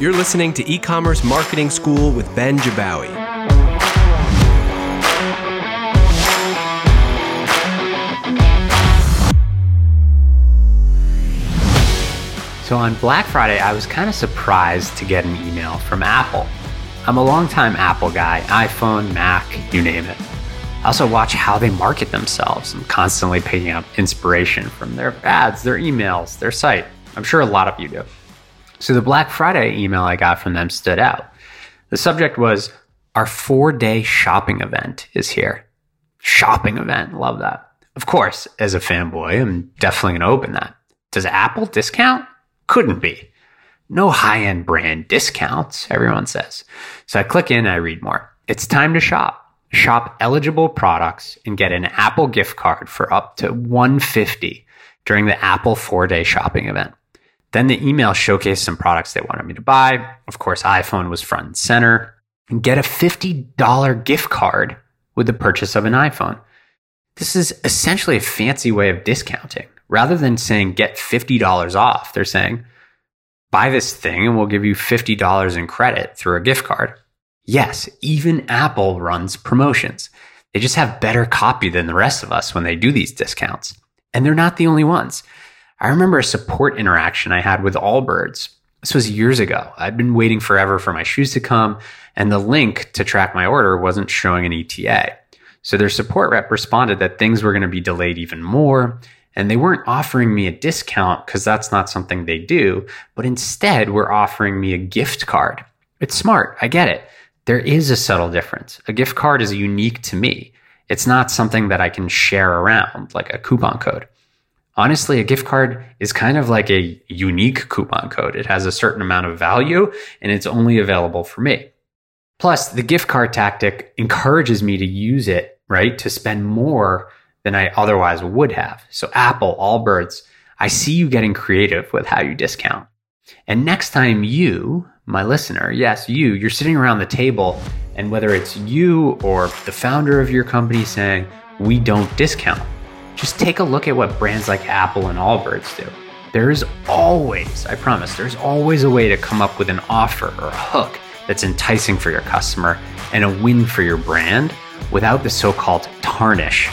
You're listening to e commerce marketing school with Ben Jabbawy. So on Black Friday, I was kind of surprised to get an email from Apple. I'm a longtime Apple guy, iPhone, Mac, you name it. I also watch how they market themselves. I'm constantly picking up inspiration from their ads, their emails, their site. I'm sure a lot of you do. So the Black Friday email I got from them stood out. The subject was Our four day shopping event is here. Shopping event, love that. Of course, as a fanboy, I'm definitely going to open that. Does Apple discount? Couldn't be. No high end brand discounts, everyone says. So I click in, I read more. It's time to shop. Shop eligible products and get an Apple gift card for up to 150 during the Apple four day shopping event. Then the email showcased some products they wanted me to buy. Of course, iPhone was front and center. And get a $50 gift card with the purchase of an iPhone. This is essentially a fancy way of discounting. Rather than saying get $50 off, they're saying buy this thing and we'll give you $50 in credit through a gift card. Yes, even Apple runs promotions. They just have better copy than the rest of us when they do these discounts. And they're not the only ones. I remember a support interaction I had with Allbirds. This was years ago. I'd been waiting forever for my shoes to come, and the link to track my order wasn't showing an ETA. So their support rep responded that things were going to be delayed even more, and they weren't offering me a discount because that's not something they do, but instead were offering me a gift card. It's smart. I get it. There is a subtle difference. A gift card is unique to me. It's not something that I can share around like a coupon code. Honestly, a gift card is kind of like a unique coupon code. It has a certain amount of value and it's only available for me. Plus, the gift card tactic encourages me to use it, right? To spend more than I otherwise would have. So Apple, Allbirds, I see you getting creative with how you discount. And next time you, my listener, yes, you, you're sitting around the table and whether it's you or the founder of your company saying, we don't discount, just take a look at what brands like Apple and Allbirds do. There's always, I promise, there's always a way to come up with an offer or a hook that's enticing for your customer and a win for your brand without the so called tarnish